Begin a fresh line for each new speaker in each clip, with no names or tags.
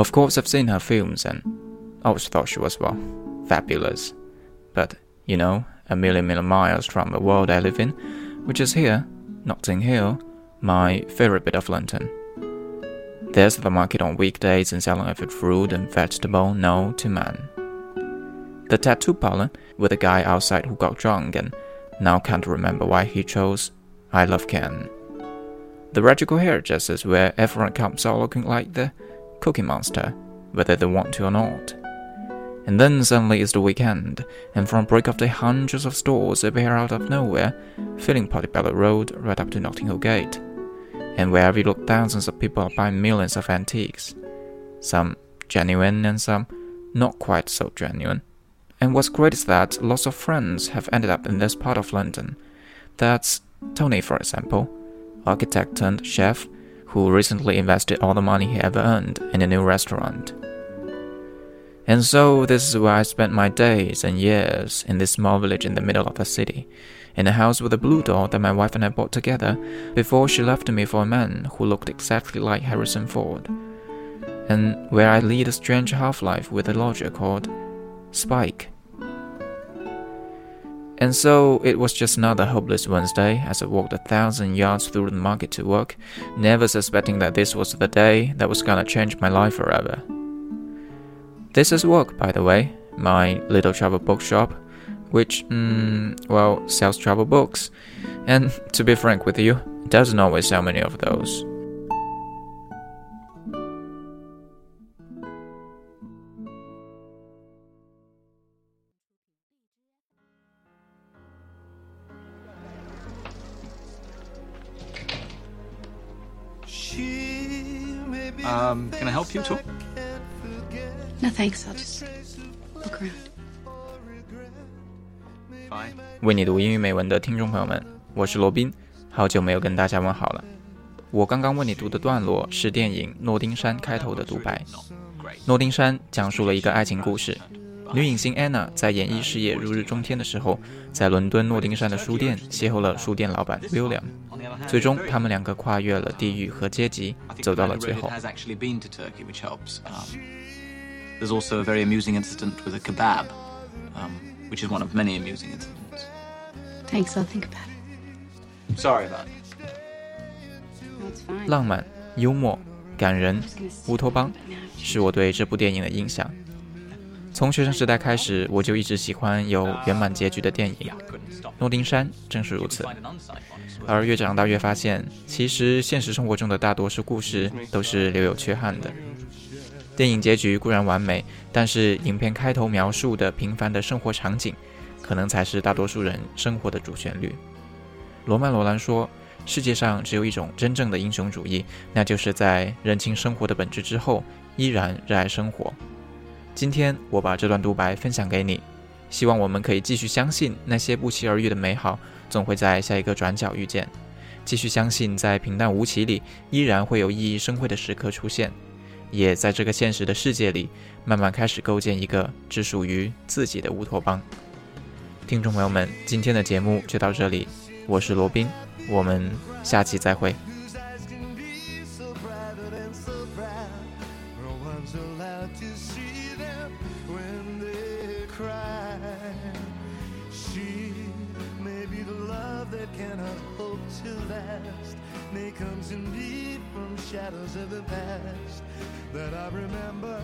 Of course, I've seen her films and always thought she was, well, fabulous. But, you know, a million million miles from the world I live in, which is here, Notting Hill, my favorite bit of London. There's the market on weekdays and selling every fruit and vegetable known to man. The tattoo parlor with a guy outside who got drunk and now can't remember why he chose I Love Ken. The radical hairdressers where everyone comes out looking like the Cookie Monster, whether they want to or not. And then suddenly it's the weekend, and from break of day hundreds of stores appear out of nowhere, filling Portobello Road right up to Notting Hill Gate. And wherever you look, thousands of people are buying millions of antiques. Some genuine and some not quite so genuine. And what's great is that lots of friends have ended up in this part of London. That's Tony, for example, architect turned chef, who recently invested all the money he ever earned in a new restaurant. And so this is where I spent my days and years in this small village in the middle of the city, in a house with a blue door that my wife and I bought together before she left me for a man who looked exactly like Harrison Ford, and where I lead a strange half life with a lodger called Spike. And so it was just another hopeless Wednesday as I walked a thousand yards through the market to work, never suspecting that this was the day that was gonna change my life forever. This is work, by the way, my little travel bookshop, which, mm, well, sells travel books. And to be frank with you, doesn't always sell many of those.
Um, can I help you too?
No thanks, I'll just look around.
Fine.
为你读英语美文的听众朋友们，我是罗宾，好久没有跟大家问好了。我刚刚为你读的段落是电影《诺丁山》开头的独白。《诺丁山》讲述了一个爱情故事，女影星 Anna 在演艺事业如日中天的时候，在伦敦诺丁山的书店邂逅了书店老板 William，最终他们两个跨越了地域和阶级，走到了最后。
There's also a very amusing incident with a kebab, um, which is one of many amusing incidents.
Thanks, I'll think about it.
Sorry about it.
Fine.
浪漫、幽默、感人，乌托邦是我对这部电影的印象。从学生时代开始，我就一直喜欢有圆满结局的电影，《诺丁山》正是如此。而越长大越发现，其实现实生活中的大多数故事都是留有缺憾的。电影结局固然完美，但是影片开头描述的平凡的生活场景，可能才是大多数人生活的主旋律。罗曼·罗兰说：“世界上只有一种真正的英雄主义，那就是在认清生活的本质之后，依然热爱生活。”今天我把这段独白分享给你，希望我们可以继续相信那些不期而遇的美好，总会在下一个转角遇见；继续相信在平淡无奇里，依然会有熠熠生辉的时刻出现。也在这个现实的世界里，慢慢开始构建一个只属于自己的乌托邦。听众朋友们，今天的节目就到这里，我是罗宾，我们下期再会。
That cannot hope to last. May come me from shadows of the past that I remember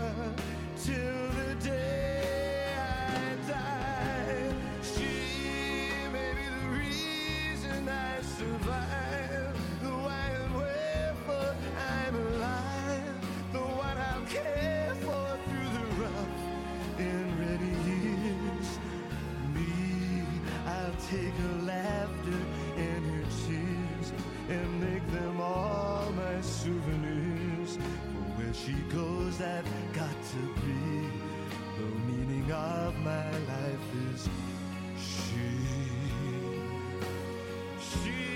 till the day I die. She may be the reason I survive. The why and wherefore I'm alive. The one I'll care for through the rough and ready years. Me, I'll take her because I've got to be. The meaning of my life is she. She.